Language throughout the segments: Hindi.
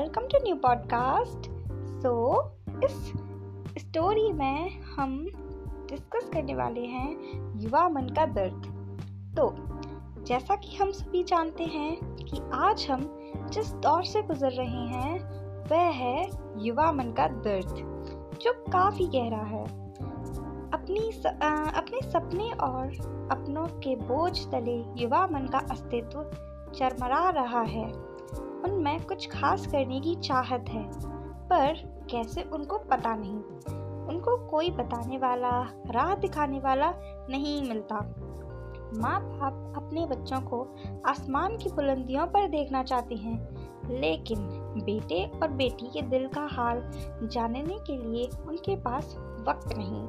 Welcome to new podcast. So इस स्टोरी में हम डिस्कस करने वाले हैं युवा मन का दर्द। तो जैसा कि हम सभी जानते हैं कि आज हम जिस दौर से गुजर रहे हैं वह है युवा मन का दर्द जो काफ़ी गहरा है। अपनी स, आ, अपने सपने और अपनों के बोझ तले युवा मन का अस्तित्व चरमरा रहा है। उनमें कुछ खास करने की चाहत है, पर कैसे उनको पता नहीं। उनको कोई बताने वाला, राह दिखाने वाला नहीं मिलता। माँ बाप अपने बच्चों को आसमान की बुलंदियों पर देखना चाहते हैं, लेकिन बेटे और बेटी के दिल का हाल जानने के लिए उनके पास वक्त नहीं।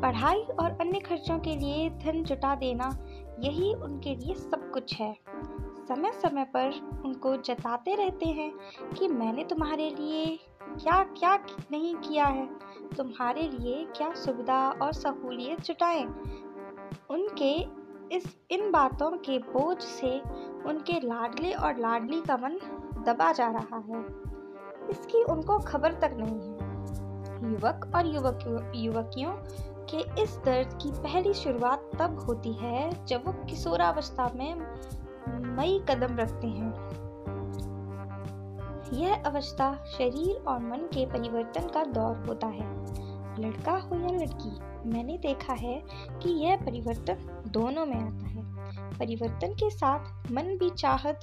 पढ़ाई और अन्य खर्चों के लिए धन जुटा देना, यही उनके लिए सब कुछ है। समय समय पर उनको जताते रहते हैं कि मैंने तुम्हारे लिए क्या क्या नहीं किया है। तुम्हारे लिए क्या सुविधा और सहूलियत जुटाए। उनके इस, इन बातों के बोझ से उनके लाडले और लाडली का मन दबा जा रहा है। इसकी उनको खबर तक नहीं है। युवक और युवक, युवकियों के इस दर्द की पहली शुरुआत तब होती है जब वो किशोरावस्था में मई कदम रखते हैं। यह अवस्था शरीर और मन के परिवर्तन का दौर होता है। लड़का हो या लड़की, मैंने देखा है कि यह परिवर्तन दोनों में आता है। परिवर्तन के साथ मन भी चाहत,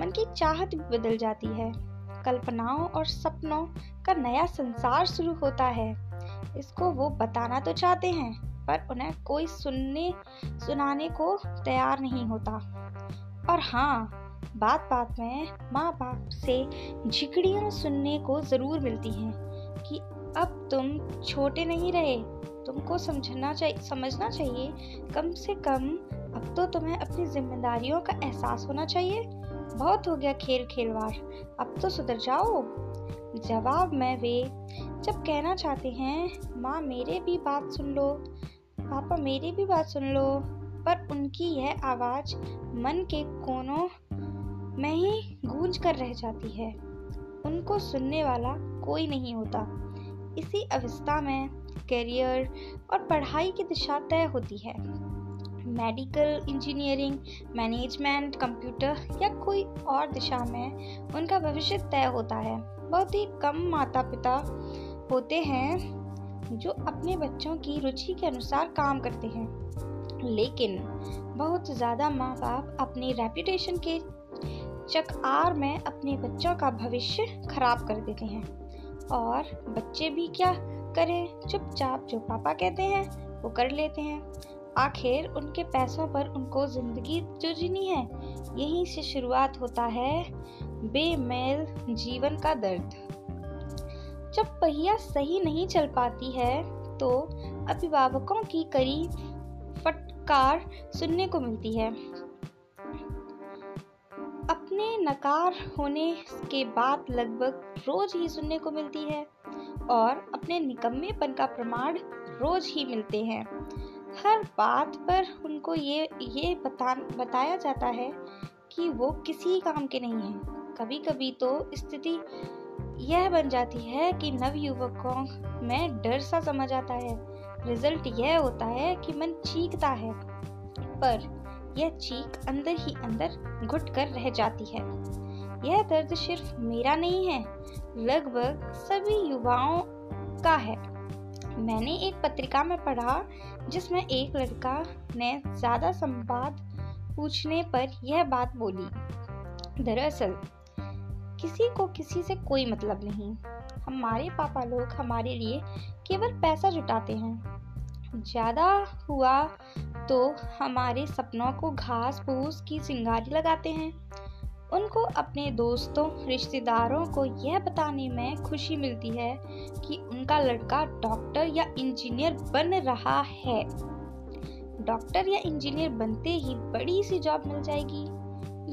मन की चाहत भी बदल जाती है। कल्पनाओं और सपनों का नया संसार शुरू होता है। इसको वो बताना तो चाहते हैं, पर उन्हें कोई सुनने, सुनाने को तैयार नहीं होता। और हाँ बात बात में माँ बाप से झिकड़ियाँ सुनने को ज़रूर मिलती हैं कि अब तुम छोटे नहीं रहे। तुमको समझना चाहिए समझना चाहिए। कम से कम अब तो तुम्हें अपनी जिम्मेदारियों का एहसास होना चाहिए। बहुत हो गया खेल खेलवार अब तो सुधर जाओ। जवाब में वे जब कहना चाहते हैं, माँ, मेरे भी बात सुन लो। पापा, मेरी भी बात सुन लो। पर उनकी यह आवाज़ मन के कोनों में ही गूंज कर रह जाती है। उनको सुनने वाला कोई नहीं होता। इसी अवस्था में करियर और पढ़ाई की दिशा तय होती है। मेडिकल इंजीनियरिंग मैनेजमेंट कंप्यूटर या कोई और दिशा में उनका भविष्य तय होता है। बहुत ही कम माता पिता होते हैं जो अपने बच्चों की रुचि के अनुसार काम करते हैं। लेकिन बहुत ज़्यादा माँ बाप अपनी रेपुटेशन के चकार में अपने बच्चों का भविष्य खराब कर देते हैं। और बच्चे भी क्या करें? चुपचाप जो पापा कहते हैं, वो कर लेते हैं। आखिर उनके पैसों पर उनको ज़िंदगी जो जीनी है। यहीं से शुरुआत होता है बेमेल जीवन का दर्द। जब पहिया सही नहीं चल पाती है तो अभिभावकों की करीब कार सुनने को मिलती है। अपने नकार होने के बाद लगभग रोज ही सुनने को मिलती है और अपने निकम्मेपन का प्रमाण रोज ही मिलते हैं। हर बात पर उनको ये ये बता बताया जाता है कि वो किसी काम के नहीं हैं। कभी कभी तो स्थिति यह बन जाती है कि नवयुवकों में डर सा समझ आता है रिज़ल्ट यह होता है कि मन चीखता है, पर यह चीख अंदर ही अंदर घुट कर रह जाती है। यह दर्द सिर्फ़ मेरा नहीं है, लगभग सभी युवाओं का है। मैंने एक पत्रिका में पढ़ा, जिसमें एक लड़का ने ज़्यादा संवाद पूछने पर यह बात बोली, दरअसल, किसी को किसी से कोई मतलब नहीं। हमारे पापा लोग हमारे लिए केवल पैसा जुटाते हैं। ज़्यादा हुआ तो हमारे सपनों को घास फूस की सिंगारी लगाते हैं। उनको अपने दोस्तों, रिश्तेदारों को यह बताने में खुशी मिलती है कि उनका लड़का डॉक्टर या इंजीनियर बन रहा है। डॉक्टर या इंजीनियर बनते ही बड़ी सी जॉब मिल जाएगी।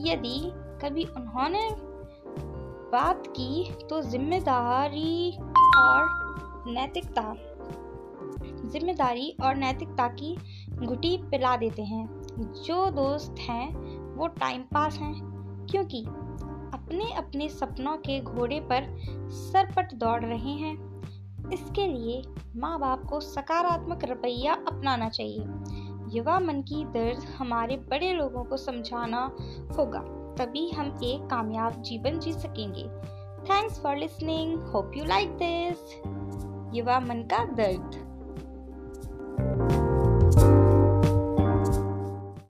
यदि कभी उन्होंने बात की तो ज़िम्मेदारी और नैतिकता ज़िम्मेदारी और नैतिकता की घुटी पिला देते हैं। जो दोस्त हैं, वो टाइम पास हैं, क्योंकि अपने अपने सपनों के घोड़े पर सरपट दौड़ रहे हैं। इसके लिए माँ बाप को सकारात्मक रवैया अपनाना चाहिए। युवा मन की दर्द हमारे बड़े लोगों को समझाना होगा, तभी हम एक कामयाब जीवन जी सकेंगे। Thanks for listening hope you like this युवा मन का दर्द।